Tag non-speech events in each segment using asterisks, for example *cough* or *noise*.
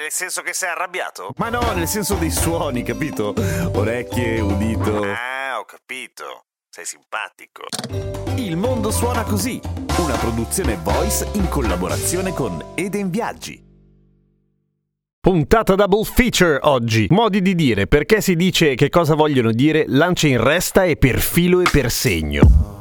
Nel senso che sei arrabbiato? Ma no, nel senso dei suoni, capito? Orecchie, udito. Ah, ho capito. Sei simpatico. Il mondo suona così, una produzione voice in collaborazione con Eden Viaggi. Puntata double feature oggi. Modi di dire, perché si dice che cosa vogliono dire lancia in resta e per filo e per segno.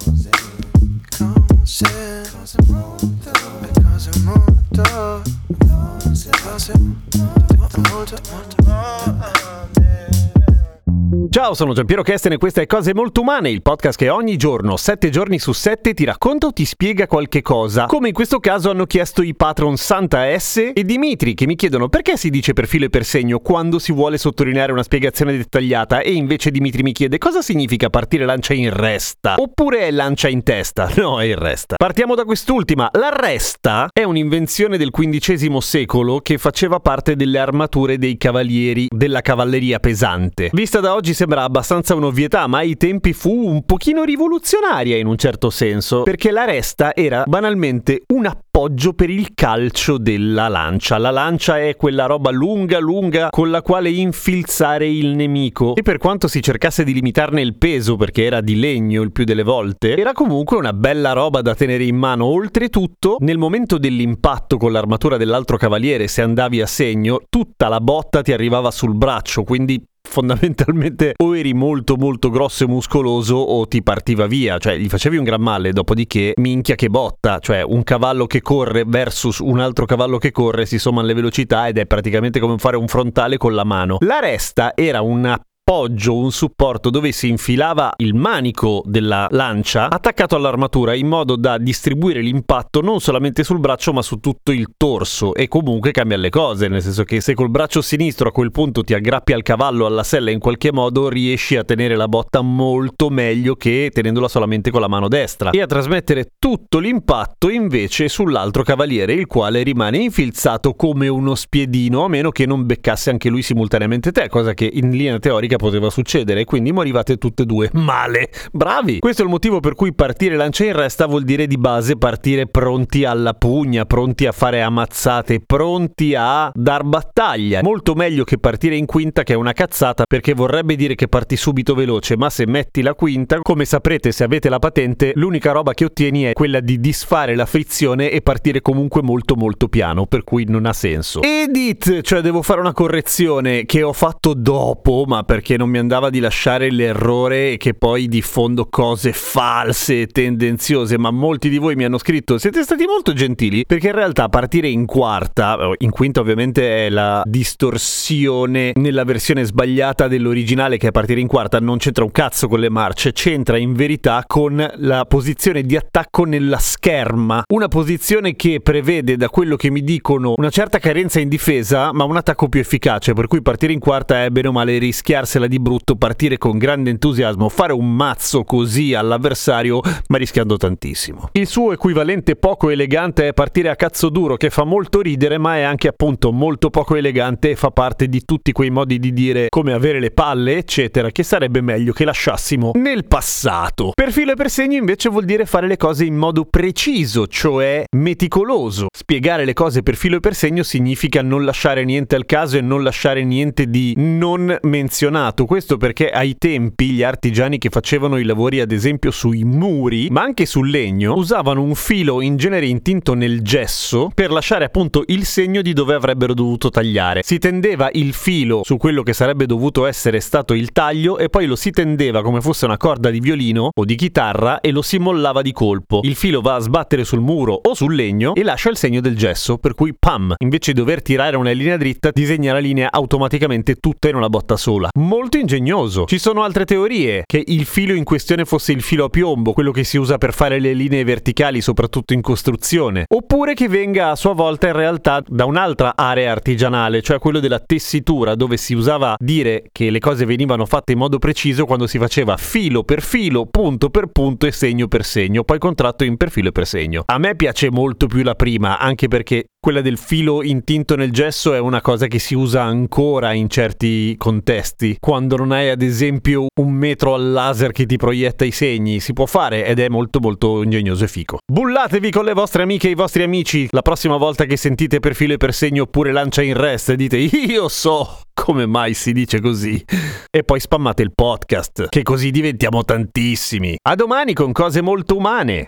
Ciao, sono Giampiero Kesten e questa è Cose Molto Umane, il podcast che ogni giorno, 7 giorni su 7, ti racconta o ti spiega qualche cosa. Come in questo caso hanno chiesto i patron Santa S e Dimitri, che mi chiedono perché si dice per filo e per segno quando si vuole sottolineare una spiegazione dettagliata e invece Dimitri mi chiede cosa significa partire lancia in resta. Oppure è lancia in testa? *laughs* No, è in resta. Partiamo da quest'ultima. La resta è un'invenzione del XV secolo che faceva parte delle armature dei cavalieri della cavalleria pesante. Vista da oggi sembra abbastanza un'ovvietà, ma ai tempi fu un pochino rivoluzionaria in un certo senso, perché la resta era banalmente un appoggio per il calcio della lancia. La lancia è quella roba lunga lunga con la quale infilzare il nemico e per quanto si cercasse di limitarne il peso perché era di legno il più delle volte, era comunque una bella roba da tenere in mano. Oltretutto, nel momento dell'impatto con l'armatura dell'altro cavaliere, se andavi a segno, tutta la botta ti arrivava sul braccio, quindi fondamentalmente o eri molto molto grosso e muscoloso o ti partiva via, cioè gli facevi un gran male, dopodiché minchia che botta, cioè un cavallo che corre versus un altro cavallo che corre si sommano le velocità ed è praticamente come fare un frontale con la mano. La resta era una appoggio, un supporto dove si infilava il manico della lancia attaccato all'armatura in modo da distribuire l'impatto non solamente sul braccio ma su tutto il torso. E comunque cambia le cose, nel senso che se col braccio sinistro a quel punto ti aggrappi al cavallo alla sella in qualche modo riesci a tenere la botta molto meglio che tenendola solamente con la mano destra. E a trasmettere tutto l'impatto invece sull'altro cavaliere il quale rimane infilzato come uno spiedino a meno che non beccasse anche lui simultaneamente te, cosa che in linea teorica poteva succedere quindi morivate tutte e due *laughs* male. Bravi! Questo è il motivo per cui partire lancia in resta vuol dire di base partire pronti alla pugna, pronti a fare ammazzate, pronti a dar battaglia. Molto meglio che partire in quinta che è una cazzata perché vorrebbe dire che parti subito veloce, ma se metti la quinta, come saprete se avete la patente, l'unica roba che ottieni è quella di disfare la frizione e partire comunque molto molto piano, per cui non ha senso. Edit, cioè devo fare una correzione che ho fatto dopo, ma perché non mi andava di lasciare l'errore che poi diffondo cose false e tendenziose, ma molti di voi mi hanno scritto siete stati molto gentili perché in realtà partire in quarta, in quinta ovviamente è la distorsione nella versione sbagliata dell'originale che è partire in quarta, non c'entra un cazzo con le marce, c'entra in verità con la posizione di attacco nella scherma, una posizione che prevede da quello che mi dicono una certa carenza in difesa ma un attacco più efficace, per cui partire in quarta è bene o male rischiarsela di brutto, partire con grande entusiasmo, fare un mazzo così all'avversario, ma rischiando tantissimo. Il suo equivalente poco elegante è partire a cazzo duro, che fa molto ridere, ma è anche appunto molto poco elegante e fa parte di tutti quei modi di dire come avere le palle, eccetera, che sarebbe meglio che lasciassimo nel passato. Per filo e per segno invece vuol dire fare le cose in modo preciso, cioè meticoloso. Spiegare le cose per filo e per segno significa non lasciare niente al caso e non lasciare niente di non menzionato menzionato questo perché ai tempi gli artigiani che facevano i lavori ad esempio sui muri, ma anche sul legno, usavano un filo in genere intinto nel gesso per lasciare appunto il segno di dove avrebbero dovuto tagliare. Si tendeva il filo su quello che sarebbe dovuto essere stato il taglio e poi lo si tendeva come fosse una corda di violino o di chitarra e lo si mollava di colpo. Il filo va a sbattere sul muro o sul legno e lascia il segno del gesso, per cui pam, invece di dover tirare una linea dritta, disegna la linea automaticamente tutta in una botta sola molto ingegnoso. Ci sono altre teorie, che il filo in questione fosse il filo a piombo, quello che si usa per fare le linee verticali, soprattutto in costruzione, oppure che venga a sua volta in realtà da un'altra area artigianale, cioè quello della tessitura, dove si usava dire che le cose venivano fatte in modo preciso quando si faceva filo per filo, punto per punto e segno per segno, poi contratto in per filo e per segno. A me piace molto più la prima, anche perché quella del filo intinto nel gesso è una cosa che si usa ancora in certi contesti. Quando non hai ad esempio un metro al laser che ti proietta i segni, si può fare ed è molto molto ingegnoso e fico. Bullatevi con le vostre amiche e i vostri amici la prossima volta che sentite per filo e per segno oppure lancia in rest dite io so come mai si dice così. E poi spammate il podcast, che così diventiamo tantissimi. A domani con cose molto umane.